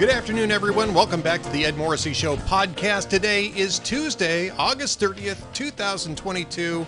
Good afternoon, everyone. Welcome back to the Ed Morrissey Show podcast. Today is Tuesday, August 30th, 2022.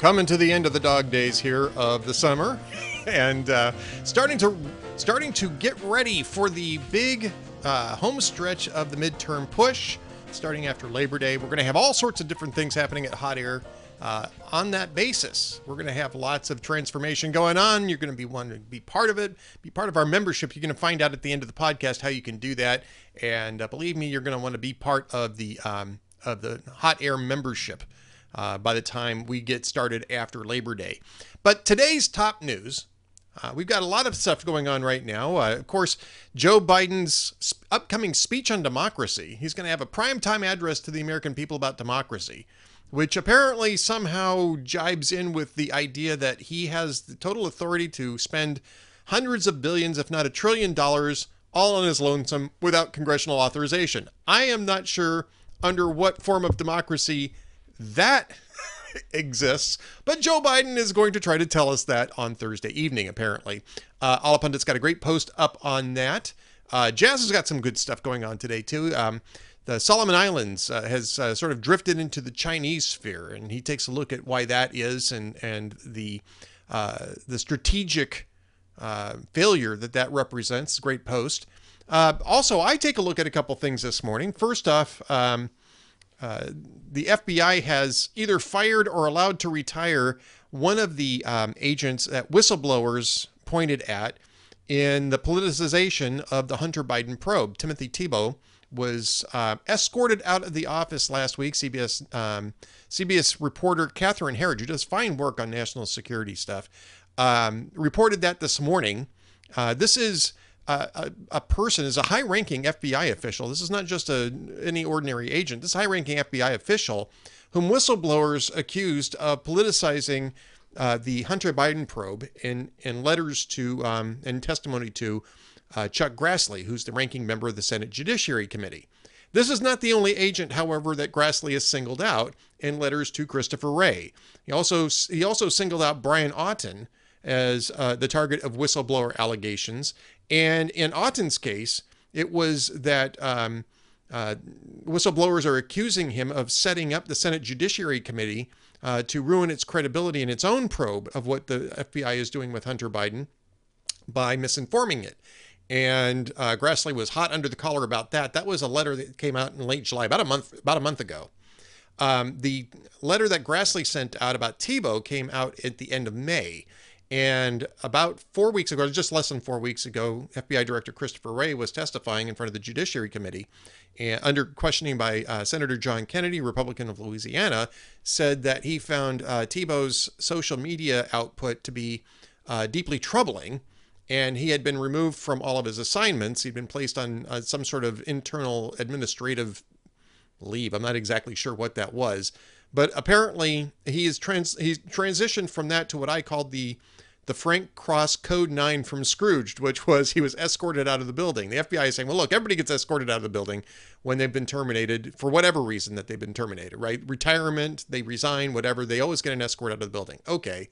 Coming to the end of the dog days here of the summer, and uh, starting to starting to get ready for the big uh, home stretch of the midterm push. Starting after Labor Day, we're going to have all sorts of different things happening at Hot Air uh, on that basis, we're going to have lots of transformation going on. You're going to be wanting to be part of it, be part of our membership. You're going to find out at the end of the podcast how you can do that. And uh, believe me, you're going to want to be part of the um, of the hot air membership uh, by the time we get started after Labor Day. But today's top news. Uh, we've got a lot of stuff going on right now. Uh, of course, Joe Biden's sp- upcoming speech on democracy. He's going to have a primetime address to the American people about democracy which apparently somehow jibes in with the idea that he has the total authority to spend hundreds of billions, if not a trillion dollars, all on his lonesome without congressional authorization. I am not sure under what form of democracy that exists, but Joe Biden is going to try to tell us that on Thursday evening, apparently. Uh, Allahpundit's got a great post up on that. Uh, Jazz has got some good stuff going on today, too. Um, the Solomon Islands uh, has uh, sort of drifted into the Chinese sphere, and he takes a look at why that is and and the uh, the strategic uh, failure that that represents. Great post. Uh, also, I take a look at a couple things this morning. First off, um, uh, the FBI has either fired or allowed to retire one of the um, agents that whistleblowers pointed at in the politicization of the Hunter Biden probe, Timothy Thibault was uh, escorted out of the office last week. CBS um, CBS reporter Catherine Herridge, who does fine work on national security stuff, um, reported that this morning. Uh, this is a, a, person, is a high-ranking FBI official. This is not just a any ordinary agent. This high-ranking FBI official, whom whistleblowers accused of politicizing uh, the Hunter Biden probe in in letters to um, and testimony to uh, Chuck Grassley, who's the ranking member of the Senate Judiciary Committee. This is not the only agent, however, that Grassley has singled out in letters to Christopher Wray. He also he also singled out Brian Auten as uh, the target of whistleblower allegations. And in Auten's case, it was that um, uh, whistleblowers are accusing him of setting up the Senate Judiciary Committee uh, to ruin its credibility in its own probe of what the FBI is doing with Hunter Biden by misinforming it and uh, Grassley was hot under the collar about that. That was a letter that came out in late July, about a month about a month ago. Um, the letter that Grassley sent out about Thibault came out at the end of May. And about four weeks ago, just less than four weeks ago, FBI Director Christopher Wray was testifying in front of the Judiciary Committee and under questioning by uh, Senator John Kennedy, Republican of Louisiana, said that he found uh, Thibault's social media output to be uh, deeply troubling and he had been removed from all of his assignments. He'd been placed on uh, some sort of internal administrative leave. I'm not exactly sure what that was, but apparently he's trans he's transitioned from that to what I called the the Frank Cross Code 9 from Scrooged, which was he was escorted out of the building. The FBI is saying, well, look, everybody gets escorted out of the building when they've been terminated for whatever reason that they've been terminated, right? Retirement, they resign, whatever. They always get an escort out of the building. Okay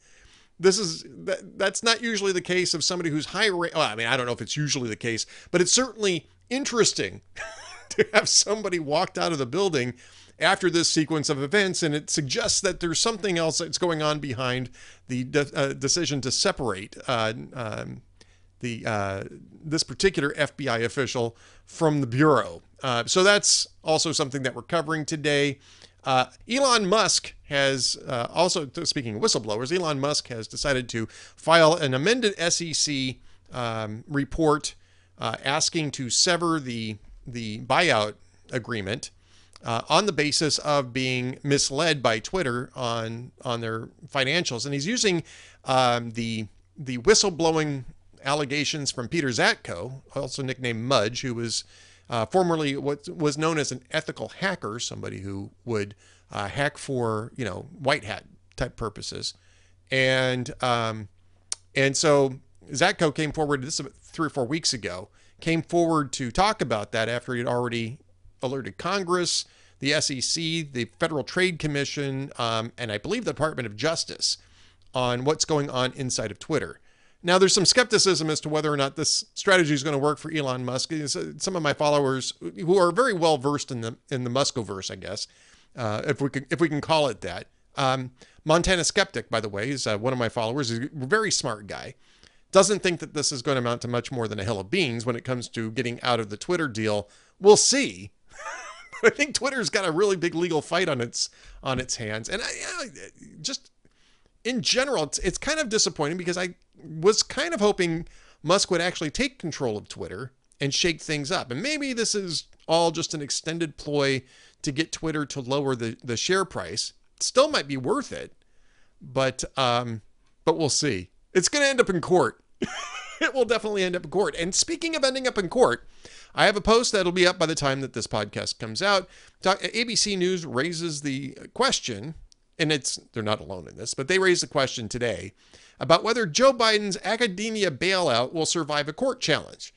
this is that, that's not usually the case of somebody who's high well, I mean, I don't know if it's usually the case, but it's certainly interesting to have somebody walked out of the building after this sequence of events, and it suggests that there's something else that's going on behind the de- uh, decision to separate uh, um, the uh, this particular FBI official from the bureau. Uh, so that's also something that we're covering today. Uh, Elon Musk has uh, also, speaking of whistleblowers, Elon Musk has decided to file an amended SEC um, report uh, asking to sever the the buyout agreement uh, on the basis of being misled by Twitter on on their financials, and he's using um, the the whistleblowing allegations from Peter Zatko, also nicknamed Mudge, who was uh, formerly what was known as an ethical hacker, somebody who would uh, hack for you know white hat type purposes, and um, and so Zatko came forward. This three or four weeks ago. Came forward to talk about that after he had already alerted Congress, the SEC, the Federal Trade Commission, um, and I believe the Department of Justice on what's going on inside of Twitter. Now, there's some skepticism as to whether or not this strategy is going to work for Elon Musk. Some of my followers who are very well versed in the in the Muskoverse, I guess, uh, if we can if we can call it that. Um, Montana Skeptic, by the way, is uh, one of my followers. He's a very smart guy. Doesn't think that this is going to amount to much more than a hill of beans when it comes to getting out of the Twitter deal. We'll see. I think Twitter's got a really big legal fight on its on its hands, and I, just in general, it's, it's kind of disappointing because I was kind of hoping Musk would actually take control of Twitter and shake things up. And maybe this is all just an extended ploy to get Twitter to lower the, the share price. Still might be worth it, but um, but we'll see. It's going to end up in court. it will definitely end up in court. And speaking of ending up in court, I have a post that'll be up by the time that this podcast comes out. ABC News raises the question and it's they're not alone in this, but they raised the question today about whether Joe Biden's academia bailout will survive a court challenge.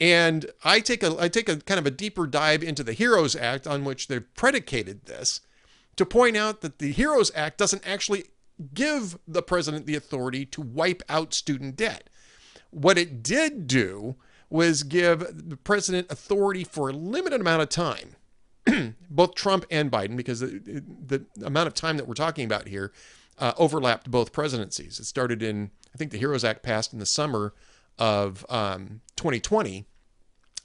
And I take a I take a kind of a deeper dive into the HEROES Act on which they've predicated this to point out that the HEROES Act doesn't actually give the president the authority to wipe out student debt. What it did do was give the president authority for a limited amount of time both Trump and Biden, because the, the, amount of time that we're talking about here uh, overlapped both presidencies. It started in, I think the HEROES Act passed in the summer of um, 2020,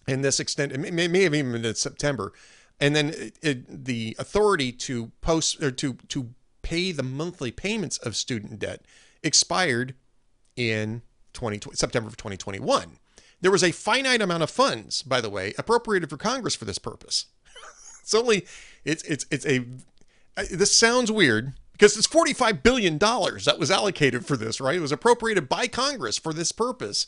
and this extended, it may, may have even been in September. And then it, it, the authority to post or to to pay the monthly payments of student debt expired in 2020, September of 2021. There was a finite amount of funds, by the way, appropriated for Congress for this purpose. It's only it's it's it's a this sounds weird because it's 45 billion dollars that was allocated for this, right? It was appropriated by Congress for this purpose.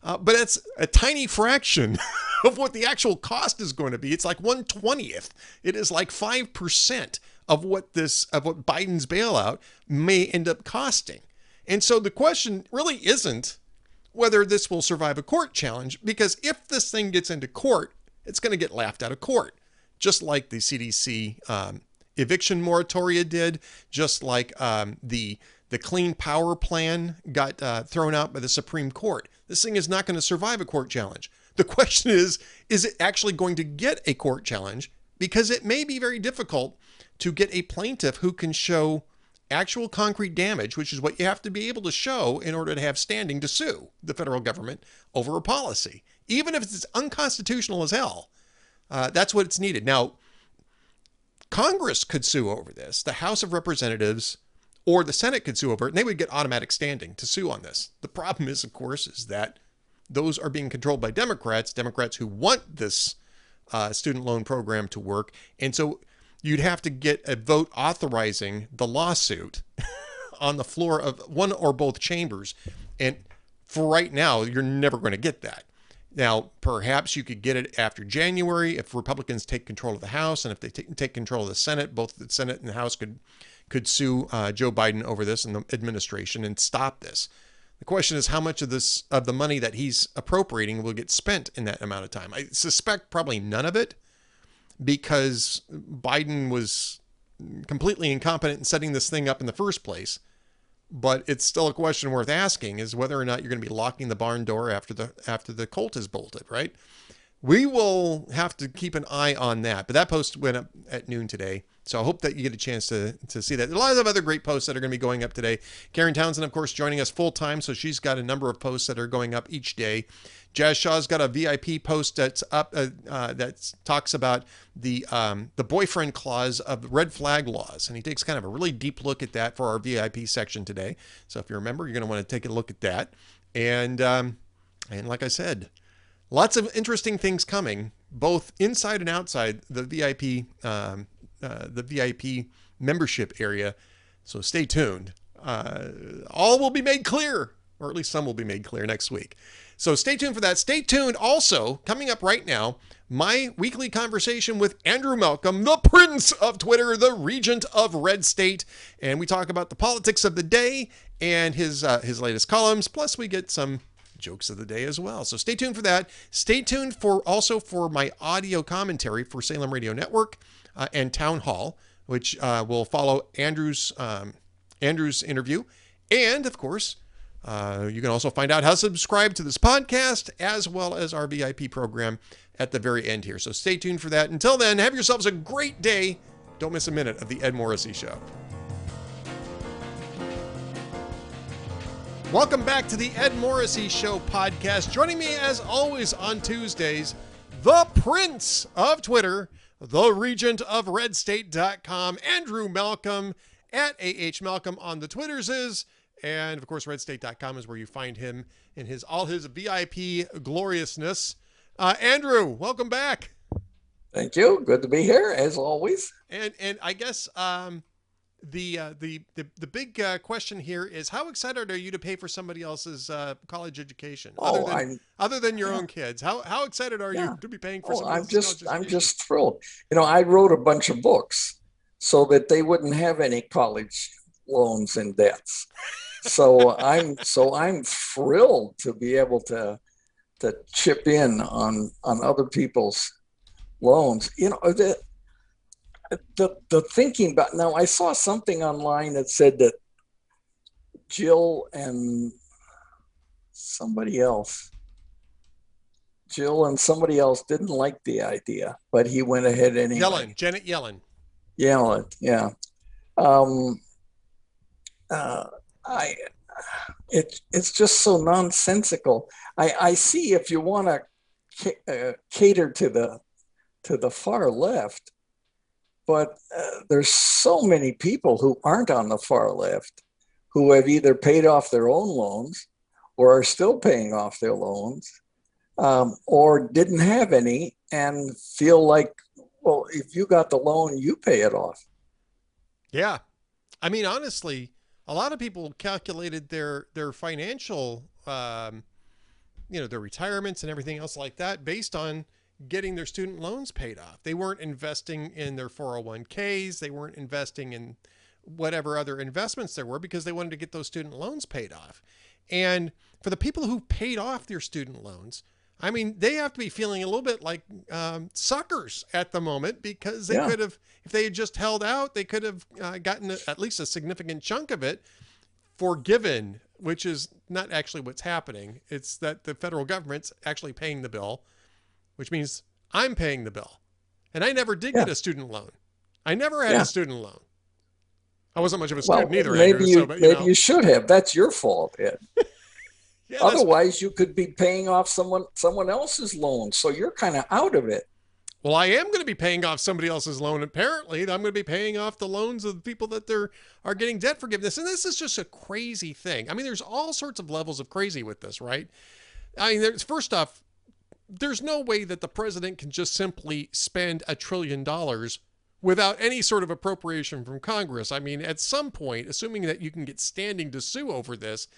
Uh, but it's a tiny fraction of what the actual cost is going to be. It's like 120th. It is like 5% of what this of what Biden's bailout may end up costing. And so the question really isn't whether this will survive a court challenge because if this thing gets into court, it's going to get laughed out of court just like the CDC um, eviction moratoria did, just like um, the the Clean Power Plan got uh, thrown out by the Supreme Court. This thing is not going to survive a court challenge. The question is, is it actually going to get a court challenge? Because it may be very difficult to get a plaintiff who can show actual concrete damage, which is what you have to be able to show in order to have standing to sue the federal government over a policy, even if it's unconstitutional as hell. Uh, that's what's needed. Now, Congress could sue over this. The House of Representatives or the Senate could sue over it, and they would get automatic standing to sue on this. The problem is, of course, is that those are being controlled by Democrats, Democrats who want this uh, student loan program to work. And so you'd have to get a vote authorizing the lawsuit on the floor of one or both chambers. And for right now, you're never going to get that. Now, perhaps you could get it after January if Republicans take control of the House, and if they take, take control of the Senate, both the Senate and the House could could sue uh, Joe Biden over this and the administration and stop this. The question is how much of this of the money that he's appropriating will get spent in that amount of time. I suspect probably none of it, because Biden was completely incompetent in setting this thing up in the first place but it's still a question worth asking is whether or not you're going to be locking the barn door after the after the colt is bolted right we will have to keep an eye on that but that post went up at noon today so i hope that you get a chance to, to see that a lot of other great posts that are going to be going up today karen townsend of course joining us full time so she's got a number of posts that are going up each day Jazz Shaw's got a VIP post that's up uh, uh, that talks about the um, the boyfriend clause of red flag laws, and he takes kind of a really deep look at that for our VIP section today. So if you remember, you're going to want to take a look at that. And um, and like I said, lots of interesting things coming, both inside and outside the VIP um, uh, the VIP membership area. So stay tuned. Uh, all will be made clear, or at least some will be made clear next week. So stay tuned for that. Stay tuned also, coming up right now, my weekly conversation with Andrew Malcolm, the prince of Twitter, the regent of Red State. And we talk about the politics of the day and his, uh, his latest columns. Plus, we get some jokes of the day as well. So stay tuned for that. Stay tuned for also for my audio commentary for Salem Radio Network uh, and Town Hall, which uh, will follow Andrew's um, Andrew's interview, and of course Uh, you can also find out how to subscribe to this podcast as well as our VIP program at the very end here. So stay tuned for that. Until then, have yourselves a great day. Don't miss a minute of the Ed Morrissey Show. Welcome back to the Ed Morrissey Show podcast. Joining me as always on Tuesdays, the Prince of Twitter, the Regent of RedState.com, Andrew Malcolm at AH Malcolm on the Twitters is. And of course, redstate.com is where you find him in his all his VIP gloriousness. Uh, Andrew, welcome back. Thank you. Good to be here as always. And and I guess um, the, uh, the the the big uh, question here is how excited are you to pay for somebody else's uh, college education oh, other than I'm, other than your yeah. own kids? How how excited are yeah. you to be paying for? Oh, I'm just I'm just thrilled. You know, I wrote a bunch of books so that they wouldn't have any college loans and debts. so I'm so I'm thrilled to be able to to chip in on on other people's loans. You know the the the thinking about now I saw something online that said that Jill and somebody else Jill and somebody else didn't like the idea, but he went ahead anyway. Yellen, Janet Yellen. Yellen, yeah. Um, uh, I it it's just so nonsensical. I I see if you want to uh, cater to the to the far left, but uh, there's so many people who aren't on the far left who have either paid off their own loans or are still paying off their loans um, or didn't have any and feel like well if you got the loan you pay it off. Yeah. I mean honestly a lot of people calculated their their financial um, you know their retirements and everything else like that based on getting their student loans paid off they weren't investing in their 401ks they weren't investing in whatever other investments there were because they wanted to get those student loans paid off and for the people who paid off their student loans I mean, they have to be feeling a little bit like um, suckers at the moment because they yeah. could have, if they had just held out, they could have uh, gotten a, at least a significant chunk of it forgiven, which is not actually what's happening. It's that the federal government's actually paying the bill, which means I'm paying the bill. And I never did yeah. get a student loan. I never had yeah. a student loan. I wasn't much of a student well, either. Maybe Andrew, you, so, but, you maybe know. you should have. That's your fault, Ed. Yeah, Otherwise, you could be paying off someone someone else's loan, so you're kind of out of it. Well, I am going to be paying off somebody else's loan. Apparently, I'm going to be paying off the loans of the people that they're are getting debt forgiveness, and this is just a crazy thing. I mean, there's all sorts of levels of crazy with this, right? I mean, there's first off, there's no way that the president can just simply spend a trillion dollars without any sort of appropriation from Congress. I mean, at some point, assuming that you can get standing to sue over this,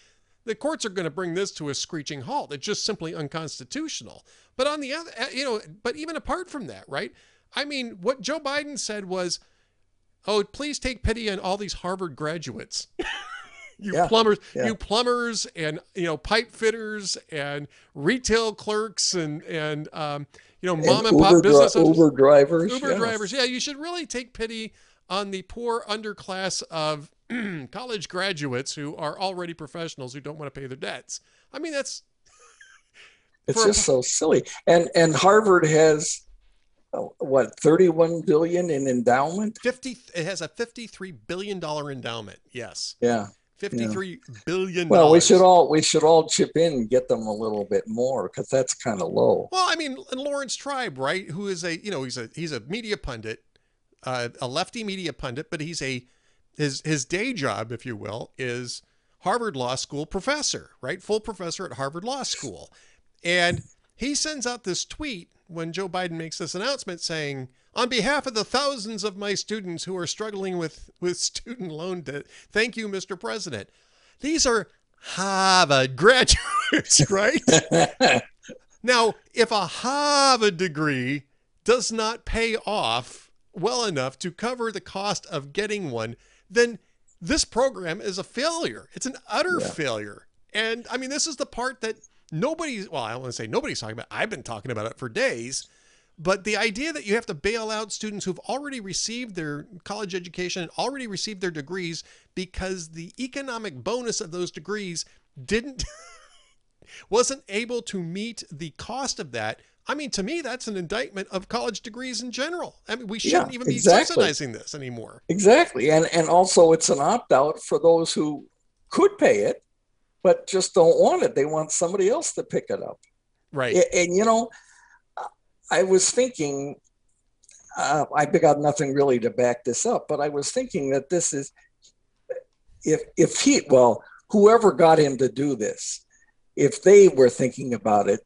the courts are going to bring this to a screeching halt. It's just simply unconstitutional. But on the other, uh, you know, but even apart from that, right? I mean, what Joe Biden said was, "Oh, please take pity on all these Harvard graduates." you yeah, plumbers, yeah. you plumbers, and you know pipe fitters, and retail clerks, and and um, you know mom and, and pop business dri- Uber drivers, Uber drivers. Yeah, you should really take pity on the poor underclass of college graduates who are already professionals who don't want to pay their debts. I mean, that's it's just a, so silly. And and Harvard has uh, what 31 billion in endowment 50 it has a 53 billion dollar endowment yes yeah Fifty-three yeah. billion. Well, we should all we should all chip in and get them a little bit more because that's kind of low. Well, I mean, and Laurence Tribe, right? Who is a you know he's a he's a media pundit, uh, a lefty media pundit, but he's a his his day job, if you will, is Harvard Law School professor, right? Full professor at Harvard Law School. And he sends out this tweet when Joe Biden makes this announcement saying, on behalf of the thousands of my students who are struggling with, with student loan debt, thank you, Mr. President. These are Harvard graduates, right? now, if a Harvard degree does not pay off well enough to cover the cost of getting one, then this program is a failure. It's an utter yeah. failure. And I mean, this is the part that nobody's, well, I don't want to say nobody's talking about. I've been talking about it for days. But the idea that you have to bail out students who've already received their college education and already received their degrees because the economic bonus of those degrees didn't wasn't able to meet the cost of that. I mean, to me, that's an indictment of college degrees in general. I mean, we shouldn't Yeah, even be exactly. subsidizing this anymore. Exactly. And and also it's an opt out for those who could pay it, but just don't want it. They want somebody else to pick it up. Right. A- And, you know, I was thinking, uh, I got nothing really to back this up, but I was thinking that this is, if if he, well, whoever got him to do this, if they were thinking about it,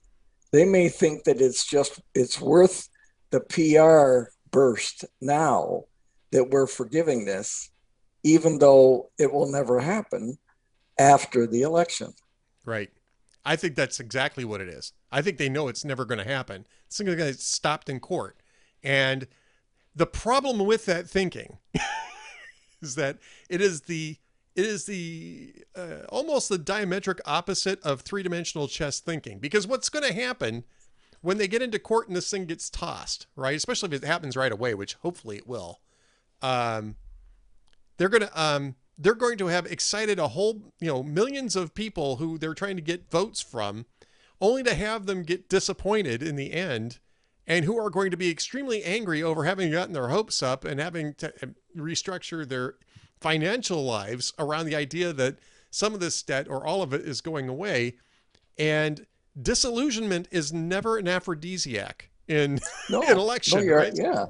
they may think that it's just it's worth the PR burst now that we're forgiving this, even though it will never happen after the election. Right. I think that's exactly what it is. I think they know it's never going to happen. It's going to get stopped in court. And the problem with that thinking is that it is the it is the uh, almost the diametric opposite of three-dimensional chess thinking because what's going to happen when they get into court and this thing gets tossed, right? Especially if it happens right away, which hopefully it will. Um, they're going to um, they're going to have excited a whole you know millions of people who they're trying to get votes from only to have them get disappointed in the end and who are going to be extremely angry over having gotten their hopes up and having to uh, restructure their financial lives around the idea that some of this debt or all of it is going away and disillusionment is never an aphrodisiac in No, an election no, you're, right yeah,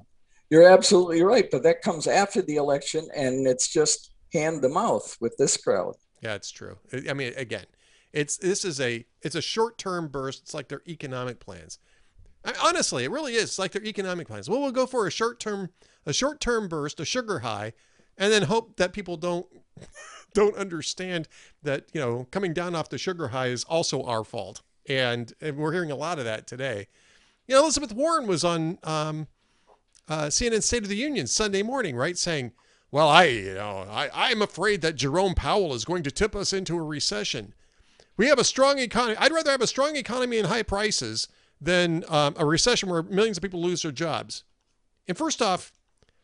you're absolutely right. But that comes after the election, and it's just hand to mouth with this crowd. Yeah, it's true. I mean, again, it's this is a it's a short term burst. It's like their economic plans. I, honestly, it really is. It's like their economic plans. Well, we'll go for a short term a short term burst, a sugar high, and then hope that people don't don't understand that you know coming down off the sugar high is also our fault. And, and we're hearing a lot of that today. You know, Elizabeth Warren was on um, uh, CNN State of the Union Sunday morning, right, saying, "Well, I, you know, I, I'm afraid that Jerome Powell is going to tip us into a recession. We have a strong economy. I'd rather have a strong economy and high prices than um, a recession where millions of people lose their jobs." And first off,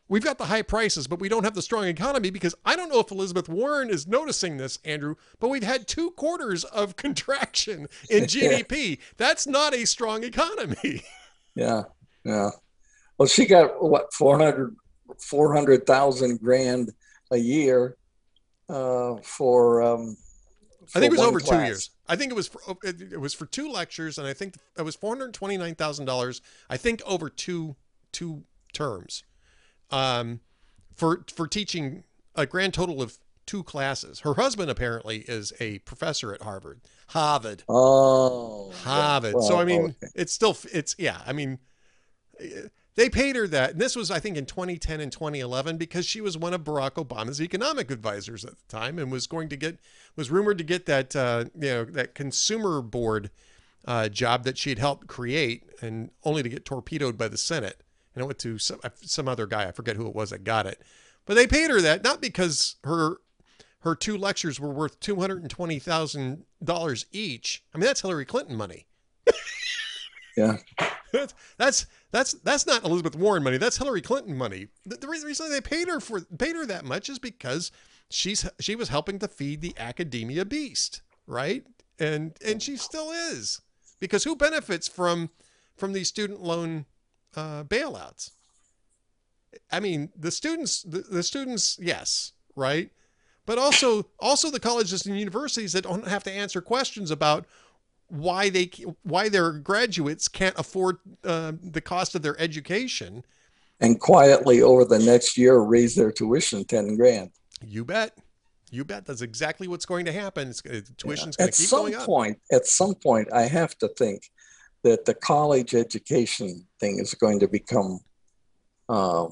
we've got the high prices, but we don't have the strong economy because I don't know if Elizabeth Warren is noticing this, Andrew, but we've had two quarters of contraction in GDP. That's not a strong economy. Yeah, yeah. Well, she got what 400 400,000 grand a year uh, for. Um, I think it was over two years. I think it was for, it it was for two lectures, and I think it was four hundred twenty nine thousand dollars. I think over two two terms, um, for for teaching a grand total of two classes. Her husband apparently is a professor at Harvard. Harvard. Oh, Harvard. well, so I mean, okay. it's still it's yeah. I mean, they paid her that. And this was I think in 2010 and 2011 because she was one of Barack Obama's economic advisors at the time and was going to get was rumored to get that uh, you know that consumer board uh, job that she had helped create and only to get torpedoed by the Senate. And it went to some some other guy. I forget who it was that got it. But they paid her that not because her her two lectures were worth two hundred and twenty thousand dollars each. I mean, that's Hillary Clinton money. Yeah. that's that's that's that's not Elizabeth Warren money. That's Hillary Clinton money. The, the reason they paid her for paid her that much is because she's she was helping to feed the academia beast, right? And and she still is because who benefits from from these student loan uh, bailouts? I mean, the students, the, the students, yes, right, but also also the colleges and universities that don't have to answer questions about why they why their graduates can't afford uh, the cost of their education. And quietly over the next year, raise their tuition 10 grand. You bet, you bet. That's exactly what's going to happen. It's, uh, tuition's going At to keep some going up. point, at some point, I have to think that the college education thing is going to become uh,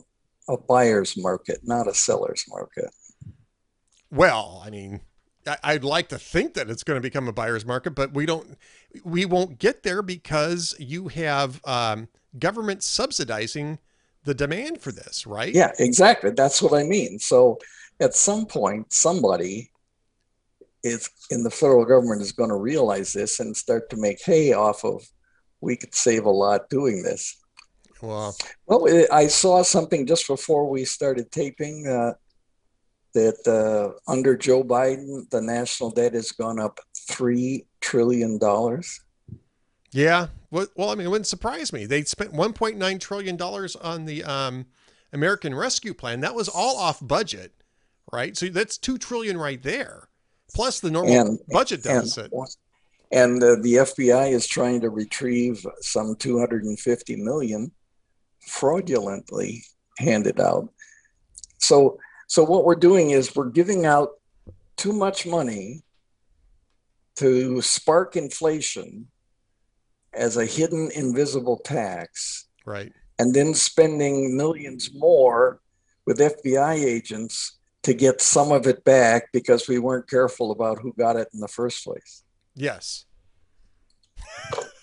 a buyer's market, not a seller's market. Well, I mean, I'd like to think that it's going to become a buyer's market, but we don't. We won't get there because you have um, government subsidizing the demand for this, right? Yeah, exactly. That's what I mean. So at some point, somebody is in the federal government is going to realize this and start to make hay off of we could save a lot doing this. Well, Well, I saw something just before we started taping uh, that uh, under Joe Biden, the national debt has gone up three trillion dollars. Yeah. Well, I mean, it wouldn't surprise me. They spent 1.9 trillion dollars on the um, American Rescue Plan. That was all off budget, right? So that's two trillion right there, plus the normal And- budget deficit. And, and uh, the FBI is trying to retrieve some 250 million fraudulently handed out. So, so what we're doing is we're giving out too much money to spark inflation as a hidden invisible tax right. and then spending millions more with FBI agents to get some of it back because we weren't careful about who got it in the first place. Yes.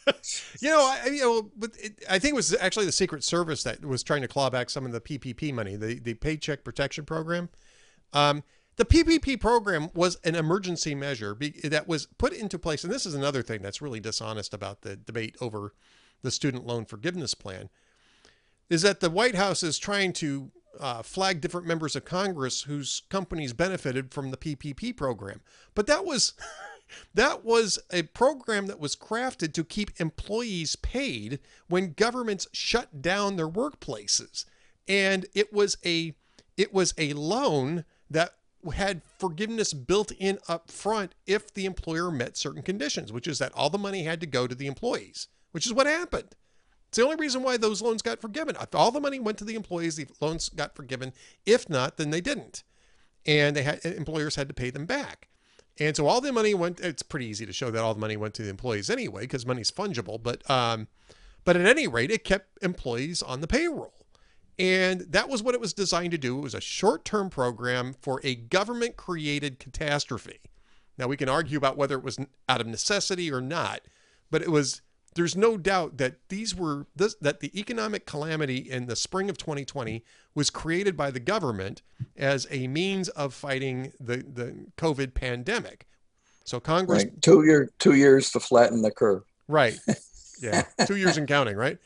you know, I, you know, but it, I think it was actually the Secret Service that was trying to claw back some of the PPP money, the the Paycheck Protection Program. Um, the PPP program was an emergency measure be, that was put into place, and this is another thing that's really dishonest about the debate over the student loan forgiveness plan, is that the White House is trying to uh, flag different members of Congress whose companies benefited from the PPP program, but that was. That was a program that was crafted to keep employees paid when governments shut down their workplaces. And it was a it was a loan that had forgiveness built in up front if the employer met certain conditions, which is that all the money had to go to the employees, which is what happened. It's the only reason why those loans got forgiven. If all the money went to the employees, the loans got forgiven. If not, then they didn't. And they had employers had to pay them back. And so all the money went. It's pretty easy to show that all the money went to the employees anyway, because money's fungible. But um, but at any rate, it kept employees on the payroll, and that was what it was designed to do. It was a short-term program for a government-created catastrophe. Now we can argue about whether it was out of necessity or not, but it was. There's no doubt that these were this, that the economic calamity in the spring of 2020 was created by the government as a means of fighting the, the COVID pandemic. So Congress, Right. Two year two years to flatten the curve. right? Yeah, two years and counting, right?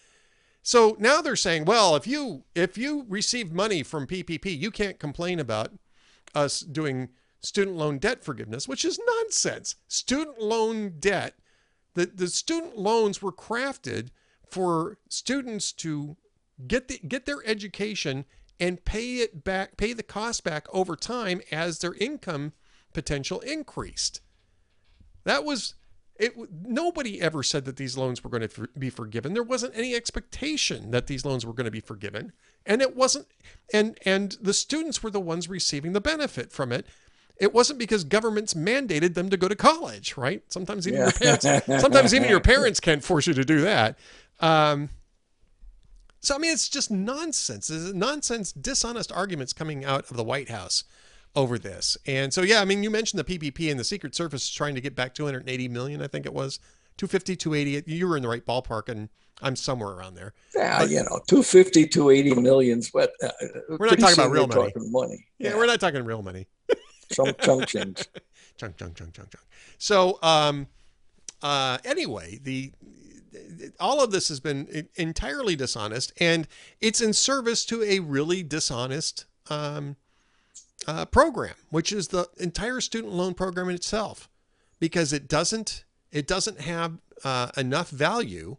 So now they're saying, well, if you if you received money from PPP, you can't complain about us doing student loan debt forgiveness, which is nonsense. Student loan debt, the the student loans were crafted for students to get the get their education and pay it back, pay the cost back over time as their income potential increased. That was it. Nobody ever said that these loans were going to be forgiven. There wasn't any expectation that these loans were going to be forgiven, and it wasn't. And and the students were the ones receiving the benefit from it. It wasn't because governments mandated them to go to college, right? Sometimes even your parents, sometimes even your parents can't force you to do that. Um, so I mean, it's just nonsense. It's nonsense, dishonest arguments coming out of the White House over this. And so, yeah, I mean, you mentioned the PPP and the Secret Service is trying to get back 280 million, I think it was 250, 280. You were in the right ballpark, and I'm somewhere around there. Yeah, But- you know, 250 to 80 millions, but uh, We're not talking about real money. Talking money. Yeah, we're not talking real money. Chunk chunk chunk, chunk, chunk, chunk. So, um, uh, anyway, the all of this has been entirely dishonest, and it's in service to a really dishonest um, uh, program, which is the entire student loan program in itself, because it doesn't it doesn't have uh, enough value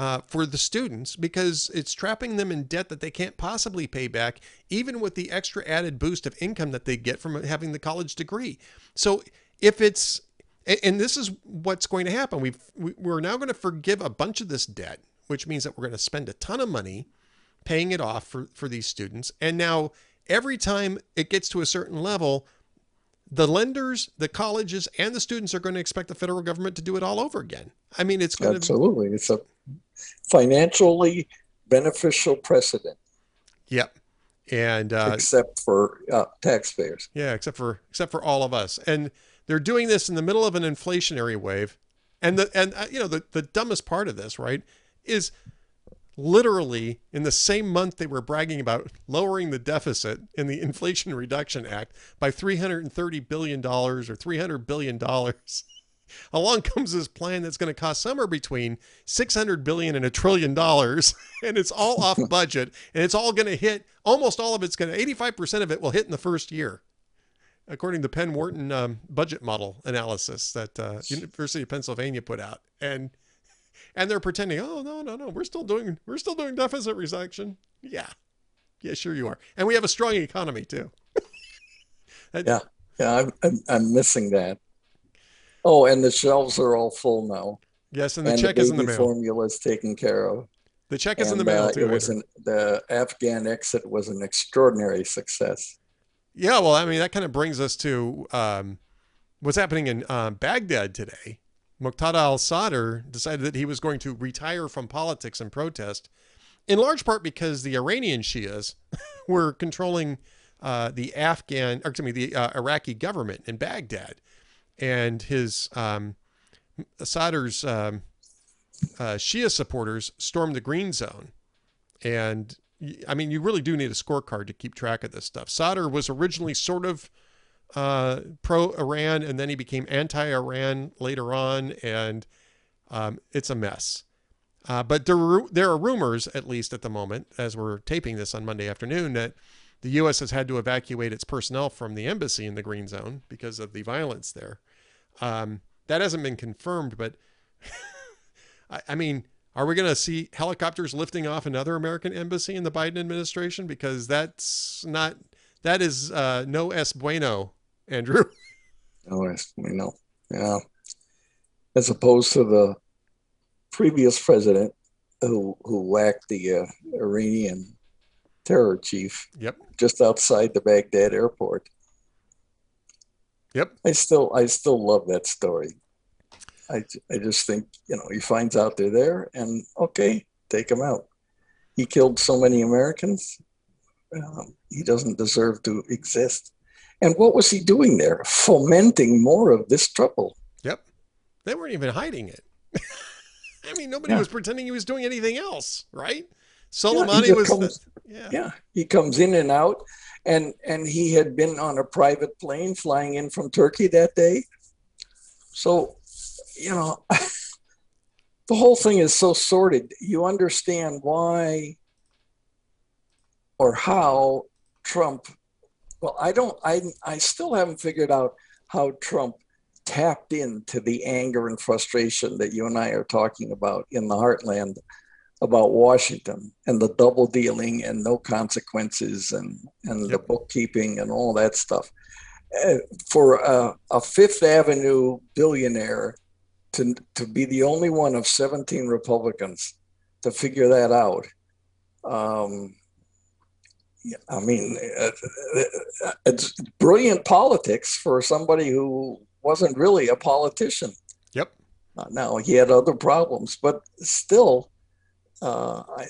uh, for the students because it's trapping them in debt that they can't possibly pay back, even with the extra added boost of income that they get from having the college degree. So if it's and this is what's going to happen. We've, we- we're now going to forgive a bunch of this debt, which means that we're going to spend a ton of money paying it off for, for these students. And now every time it gets to a certain level, the lenders, the colleges, and the students are going to expect the federal government to do it all over again. I mean, it's going to, Absolutely. It's a financially beneficial precedent, yep. And, uh, except for uh, taxpayers. Yeah, except for except for all of us. And they're doing this in the middle of an inflationary wave. And the and uh, you know the the dumbest part of this, right, is literally in the same month they were bragging about lowering the deficit in the Inflation Reduction Act by 330 billion dollars or 300 billion dollars. Along comes this plan that's going to cost somewhere between 600 billion and a trillion dollars, and it's all off budget, and it's all going to hit. Almost all of it's going to, 85% of it will hit in the first year. according to Penn Wharton um, budget model analysis that uh, University of Pennsylvania put out, and and they're pretending, oh no no no, we're still doing we're still doing deficit reduction. Yeah, yeah, sure you are, and we have a strong economy too. that, yeah, yeah, I'm, I'm I'm missing that. Oh, and the shelves are all full now. Yes, and the and check the is in the mail. Formula is taken care of. The check is and, in the mail uh, too. It was an, the Afghan exit was an extraordinary success. Yeah, well, I mean that kind of brings us to um, what's happening in um, Baghdad today. Muqtada al-Sadr decided that he was going to retire from politics and protest, in large part because the Iranian Shias were controlling uh, the Afghan, or excuse me, the uh, Iraqi government in Baghdad, and his um, Sadr's um, uh, Shia supporters stormed the green zone. And I mean, you really do need a scorecard to keep track of this stuff. Sadr was originally sort of uh, pro Iran, and then he became anti Iran later on, and um, it's a mess. Uh, but there, there are rumors, at least at the moment, as we're taping this on Monday afternoon, that the U.S. has had to evacuate its personnel from the embassy in the Green Zone because of the violence there. Um, that hasn't been confirmed, but I, I mean, are we going to see helicopters lifting off another American embassy in the Biden administration? Because that's not, that is uh, no es bueno, Andrew. No es bueno. Yeah. As opposed to the previous president who, who whacked the uh, Iranian terror chief yep. just outside the Baghdad airport. Yep. I still I still love that story. I, I just think, you know, he finds out they're there and okay, take him out. He killed so many Americans. Um, he doesn't deserve to exist. And what was he doing there? Fomenting more of this trouble. Yep. They weren't even hiding it. I mean, nobody yeah. was pretending he was doing anything else, right? Soleimani yeah, was. Comes, the, yeah. yeah, he comes in and out, and and he had been on a private plane flying in from Turkey that day. So you know, the whole thing is so sordid. You understand why or how Trump. Well, I don't. I I still haven't figured out how Trump tapped into the anger and frustration that you and I are talking about in the heartland about Washington and the double dealing and no consequences and and yep. the bookkeeping and all that stuff. Uh, for a, a Fifth Avenue billionaire to, to be the only one of 17 Republicans to figure that out. Um, I mean, it's brilliant politics for somebody who wasn't really a politician. Yep. Now he had other problems, but still, uh, I,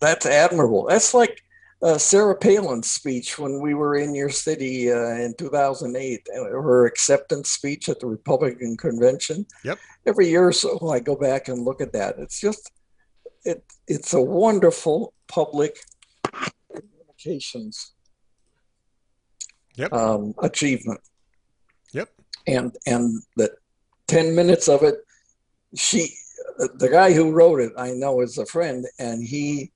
that's admirable. That's like uh, Sarah Palin's speech when we were in your city uh, in 2008, uh, her acceptance speech at the Republican convention. Yep. Every year or so, I go back and look at that. It's just, it, it's a wonderful public communications yep. um, achievement. Yep. And and the 10 minutes of it, she, the guy who wrote it, I know is a friend, and he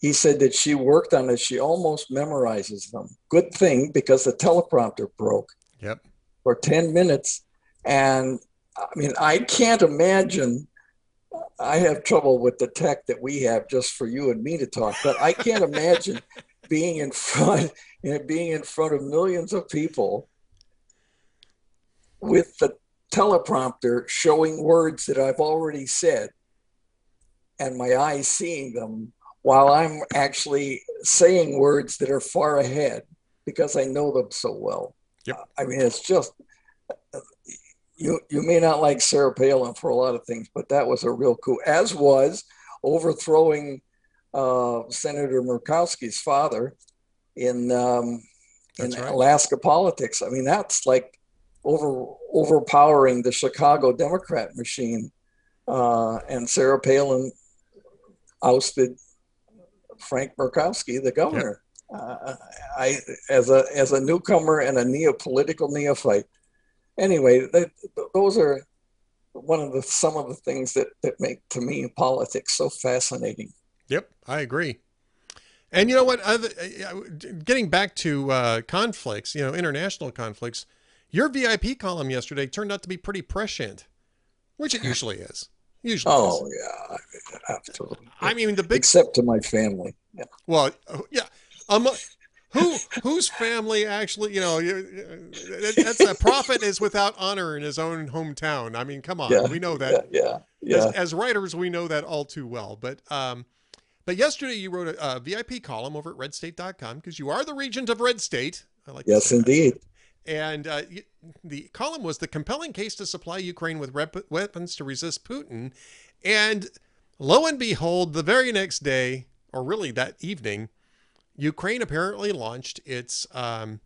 he said that she worked on it. She almost memorizes them. Good thing because the teleprompter broke. Yep. For 10 minutes. And I mean, I can't imagine. I have trouble with the tech that we have just for you and me to talk, but I can't imagine being in front, know, being in front of millions of people with the teleprompter showing words that I've already said and my eyes seeing them while I'm actually saying words that are far ahead because I know them so well. Yep. I mean, it's just you. You may not like Sarah Palin for a lot of things, but that was a real coup. As was overthrowing uh, Senator Murkowski's father in um, in right. Alaska politics. I mean, that's like over overpowering the Chicago Democrat machine. Uh, and Sarah Palin ousted Frank Murkowski, the governor. Uh, I as a as a newcomer and a neo political neophyte. Anyway, that, those are one of the some of the things that that make to me politics so fascinating. Yep, I agree. And you know what? Other, uh, getting back to uh, conflicts, you know, international conflicts, your VIP column yesterday turned out to be pretty prescient, which it usually is. Usually. Oh is. yeah, absolutely. I mean, the big except to my family. Yeah. Well, yeah. Um, who whose family actually? You know, that's a prophet is without honor in his own hometown. I mean, come on, Yeah, we know that. Yeah, yeah, As, yeah. as writers, we know that all too well. But um, but yesterday you wrote a, a VIP column over at RedState.com because you are the regent of Red State. I like Yes, indeed. that. And uh, the column was the compelling case to supply Ukraine with weapons to resist Putin. And lo and behold, the very next day, or really that evening, Ukraine apparently launched its um,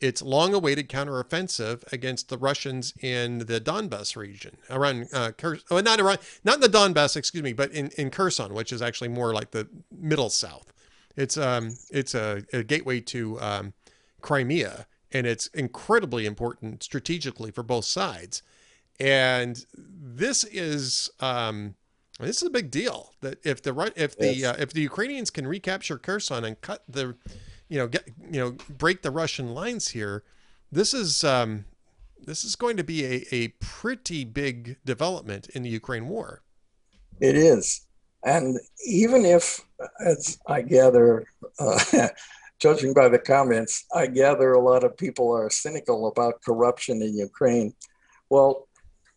its long-awaited counteroffensive against the Russians in the Donbas region around uh, oh, not around, not in the Donbas, excuse me, but in in Kherson, which is actually more like the middle south. It's um it's a, a gateway to um, Crimea, and it's incredibly important strategically for both sides. And this is um, this is a big deal. That if the if the Yes. uh, if the Ukrainians can recapture Kherson and cut the, you know, get you know break the Russian lines here, this is um, this is going to be a, a pretty big development in the Ukraine war. It is. And even if, as I gather, uh, judging by the comments, I gather a lot of people are cynical about corruption in Ukraine. Well,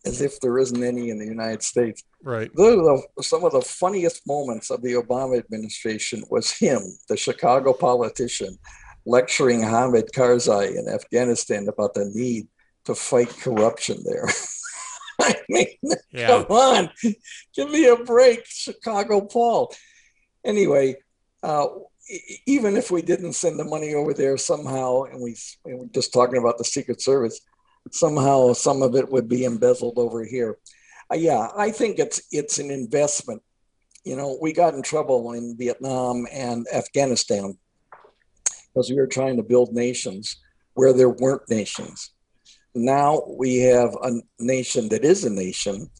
as if there isn't any in the United States. Right. The, some of the funniest moments of the Obama administration was him, the Chicago politician, lecturing Hamid Karzai in Afghanistan about the need to fight corruption there. I mean, Yeah. Come on, give me a break, Chicago pol. Anyway, uh, even if we didn't send the money over there somehow, and we and we're just talking about the Secret Service, somehow some of it would be embezzled over here. Uh, yeah, I think it's it's an investment. You know, we got in trouble in Vietnam and Afghanistan because we were trying to build nations where there weren't nations now we have a nation that is a nation,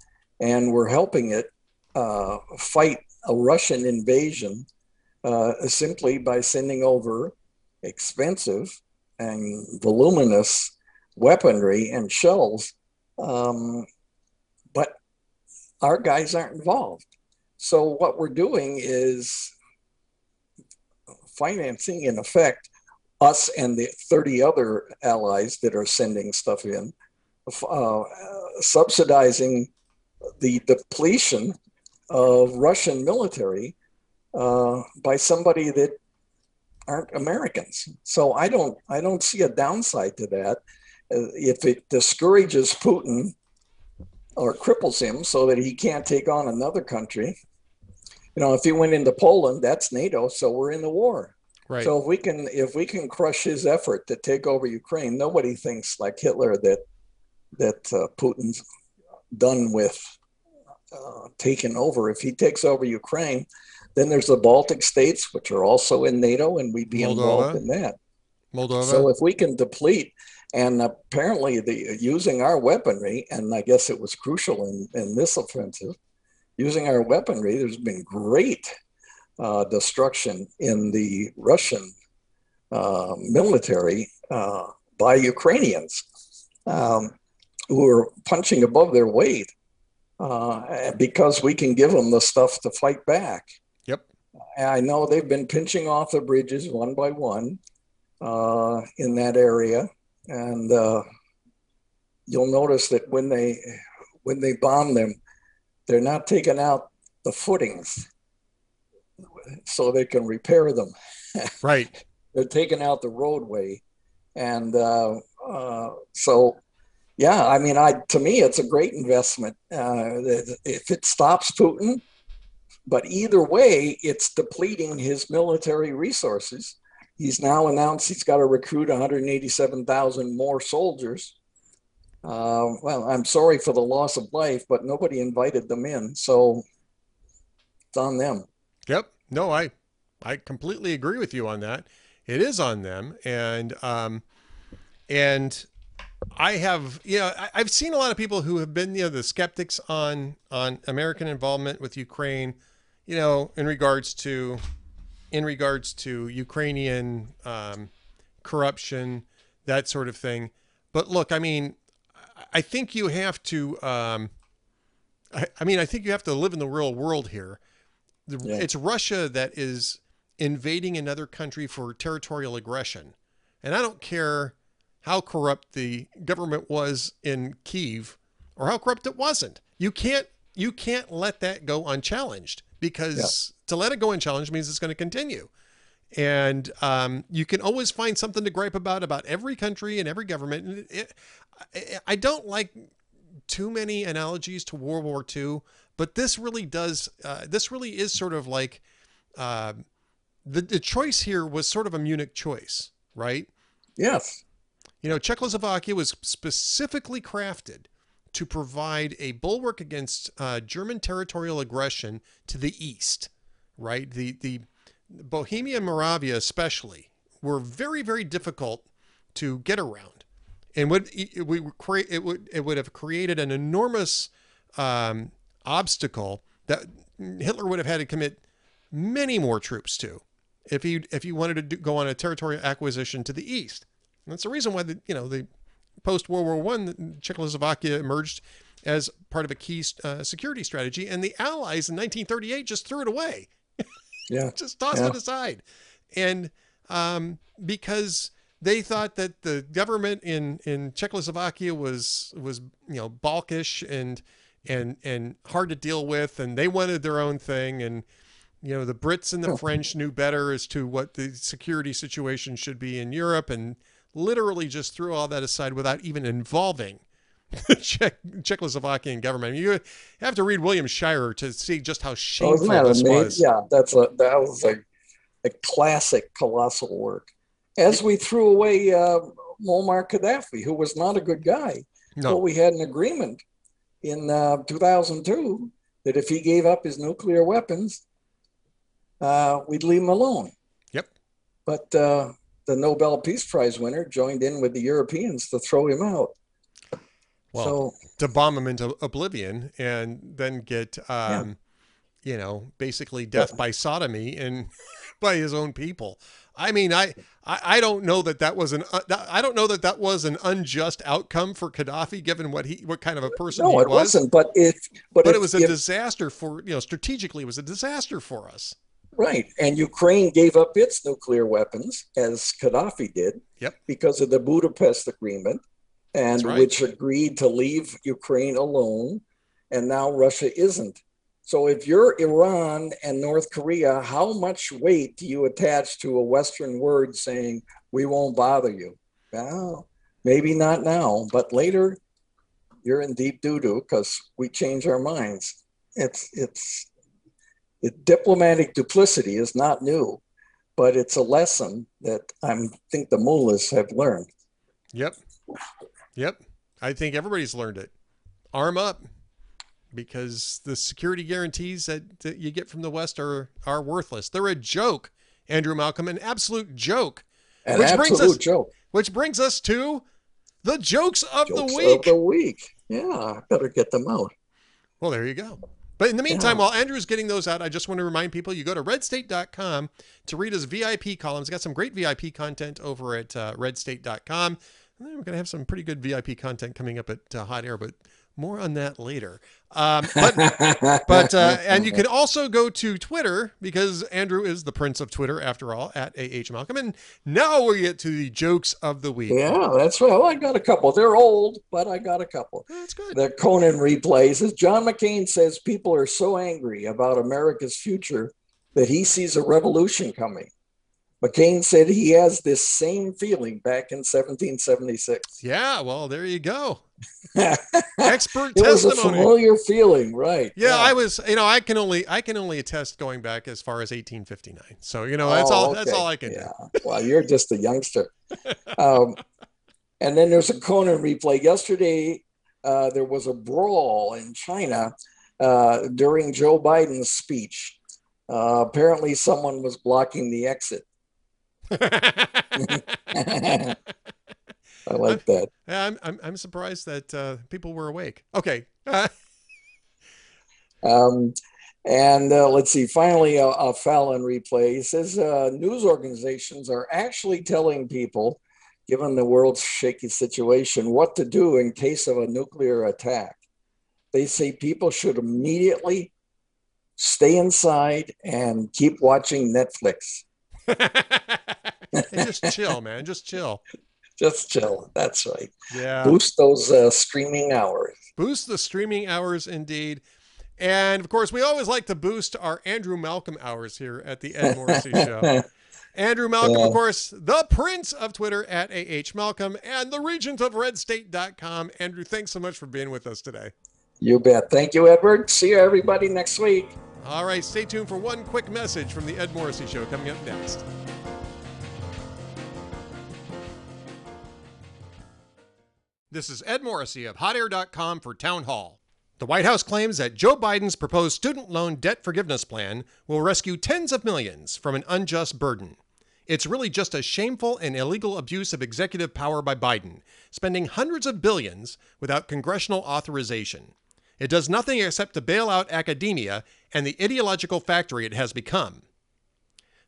and we're helping it uh, fight a Russian invasion uh, simply by sending over expensive and voluminous weaponry and shells. Um, but our guys aren't involved. So what we're doing is financing, in effect, us and the 30 other allies that are sending stuff in, uh, subsidizing the depletion of Russian military uh, by somebody that aren't Americans. So I don't I don't see a downside to that. Uh, if it discourages Putin or cripples him so that he can't take on another country, you know, if he went into Poland, that's NATO, so we're in the war. Right. So if we can if we can crush his effort to take over Ukraine, nobody thinks like Hitler that that uh, Putin's done with uh, taking over. If he takes over Ukraine, then there's the Baltic states, which are also in NATO, and we'd be Moldova. involved in that. Moldova. So if we can deplete, and apparently the using our weaponry, and I guess it was crucial in, in this offensive, using our weaponry, there's been great uh, destruction in the Russian uh, military uh, by Ukrainians um, who are punching above their weight uh, because we can give them the stuff to fight back. I know they've been pinching off the bridges one by one uh, in that area, and uh, you'll notice that when they when they bomb them, they're not taking out the footings so they can repair them. right. They're taking out the roadway, and uh, uh, so yeah, I mean, I to me, it's a great investment uh, if it stops Putin. But either way, it's depleting his military resources. He's now announced he's got to recruit 187,000 more soldiers. Uh, well, I'm sorry for the loss of life, but nobody invited them in, so it's on them. Yep. No, I I completely agree with you on that. It is on them, and um, and I have you know I, I've seen a lot of people who have been you know the skeptics on on American involvement with Ukraine, you know, in regards to in regards to Ukrainian um, corruption, that sort of thing. But look, I mean, I think you have to. Um, I, I, mean, I think you have to live in the real world here. The, yeah. It's Russia that is invading another country for territorial aggression, and I don't care how corrupt the government was in Kiev or how corrupt it wasn't. You can't you can't let that go unchallenged because yeah. to let it go unchallenged means it's going to continue. And um, you can always find something to gripe about about every country and every government. And it, it, I don't like too many analogies to World War II, but this really does. Uh, this really is sort of like uh, the the choice here was sort of a Munich choice, right? Yes. You know, Czechoslovakia was specifically crafted to provide a bulwark against uh, German territorial aggression to the east, right? The the Bohemia and Moravia, especially, were very very difficult to get around, and would it would create it would it would have created an enormous um, obstacle that Hitler would have had to commit many more troops to if he if he wanted to do, go on a territorial acquisition to the east. And that's the reason why the you know the post World War One, Czechoslovakia emerged as part of a key uh, security strategy, and the Allies in 1938 just threw it away. Yeah, just tossed yeah. it aside, and um, because they thought that the government in in Czechoslovakia was was you know balkish and and and hard to deal with, and they wanted their own thing, and you know the Brits and the French knew better as to what the security situation should be in Europe, and literally just threw all that aside without even involving the Czech, Czechoslovakian government. I mean, you have to read William Shirer to see just how shameful oh, this amazing? was. Yeah, that's a that was a, a classic colossal work. As we threw away uh, Muammar Gaddafi, who was not a good guy. No. Well, we had an agreement in uh, 2002 that if he gave up his nuclear weapons, uh, we'd leave him alone. Yep. But uh, the Nobel Peace Prize winner joined in with the Europeans to throw him out. Well, so, to bomb him into oblivion and then get, um, yeah. you know, basically death yeah. by sodomy and by his own people. I mean, I, I, I don't know that that was an uh, I don't know that that was an unjust outcome for Gaddafi, given what he what kind of a person no, he it was. wasn't. But if but, but if, it was a if, disaster for you know strategically, it was a disaster for us. Right. And Ukraine gave up its nuclear weapons, as Gaddafi did, yep. because of the Budapest Agreement, and right. which agreed to leave Ukraine alone. And now Russia isn't. So if you're Iran and North Korea, how much weight do you attach to a Western word saying, we won't bother you? Well, maybe not now, but later you're in deep doo doo because we change our minds. It's, it's, diplomatic duplicity is not new, but it's a lesson that I think the mullahs have learned. Yep. Yep. I think everybody's learned it. Arm up because the security guarantees that, that you get from the West are, are worthless. They're a joke, Andrew Malcolm, an absolute joke. An which absolute brings us, joke. Which brings us to the jokes of jokes the week. Of the week. Yeah, I better get them out. Well, there you go. But in the meantime, yeah. while Andrew's getting those out, I just want to remind people you go to redstate.com to read his VIP columns. Got some great VIP content over at uh, redstate.com. And then we're going to have some pretty good VIP content coming up at uh, Hot Air, but more on that later. Um, but but uh, and you can also go to Twitter because Andrew is the prince of Twitter after all at AH Malcolm. And now we get to the jokes of the week. Yeah, that's right. Well, I got a couple. They're old, but I got a couple. That's good. The Conan replays. As John McCain says, people are so angry about America's future that he sees a revolution coming. McCain said he has this same feeling back in 1776. Yeah, well, there you go. Expert it testimony. was a familiar feeling, right? Yeah, yeah, I was. You know, I can only I can only attest going back as far as 1859. So you know, that's oh, all. Okay. That's all I can yeah. do. well, you're just a youngster. Um, and then there's a Conan replay. Yesterday, uh, there was a brawl in China uh, during Joe Biden's speech. Uh, apparently, someone was blocking the exit. I like that. I'm, I'm, I'm surprised that uh, people were awake. Okay. um, And uh, let's see, finally, a, a Fallon replay he says uh, news organizations are actually telling people, given the world's shaky situation, what to do in case of a nuclear attack. They say people should immediately stay inside and keep watching Netflix. just chill, man. Just chill. Just chill. That's right. Yeah. Boost those uh, streaming hours. Boost the streaming hours, indeed. And of course, we always like to boost our Andrew Malcolm hours here at the Ed Morrissey Show. Andrew Malcolm, yeah. of course, the prince of Twitter at AH Malcolm and the regent of redstate.com. Andrew, thanks so much for being with us today. You bet. Thank you, Edward. See you, everybody, next week. All right, stay tuned for one quick message from the Ed Morrissey Show coming up next. This is Ed Morrissey of HotAir.com for Town Hall. The White House claims that Joe Biden's proposed student loan debt forgiveness plan will rescue tens of millions from an unjust burden. It's really just a shameful and illegal abuse of executive power by Biden, spending hundreds of billions without congressional authorization. It does nothing except to bail out academia and the ideological factory it has become.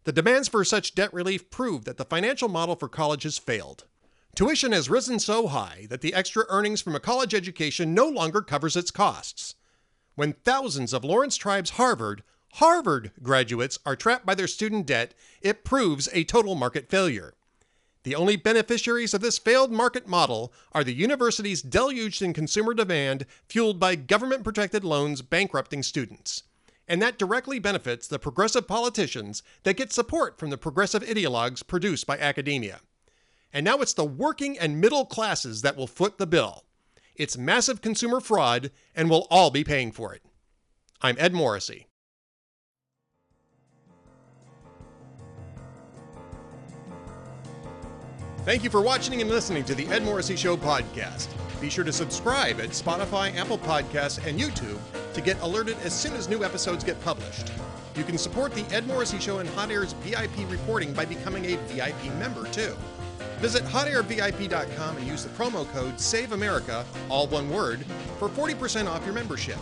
The demands for such debt relief prove that the financial model for college has failed. Tuition has risen so high that the extra earnings from a college education no longer covers its costs. When thousands of Laurence Tribe's Harvard, Harvard graduates are trapped by their student debt, it proves a total market failure. The only beneficiaries of this failed market model are the universities deluged in consumer demand fueled by government protected loans bankrupting students. And that directly benefits the progressive politicians that get support from the progressive ideologues produced by academia. And now it's the working and middle classes that will foot the bill. It's massive consumer fraud, and we'll all be paying for it. I'm Ed Morrissey. Thank you for watching and listening to the Ed Morrissey Show podcast. Be sure to subscribe at Spotify, Apple Podcasts, and YouTube to get alerted as soon as new episodes get published. You can support the Ed Morrissey Show and Hot Air's VIP reporting by becoming a VIP member, too. Visit hotairvip.com and use the promo code SAVEAMERICA, all one word, for 40% off your membership.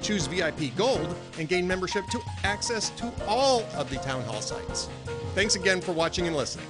Choose VIP Gold and gain membership to access to all of the Town Hall sites. Thanks again for watching and listening.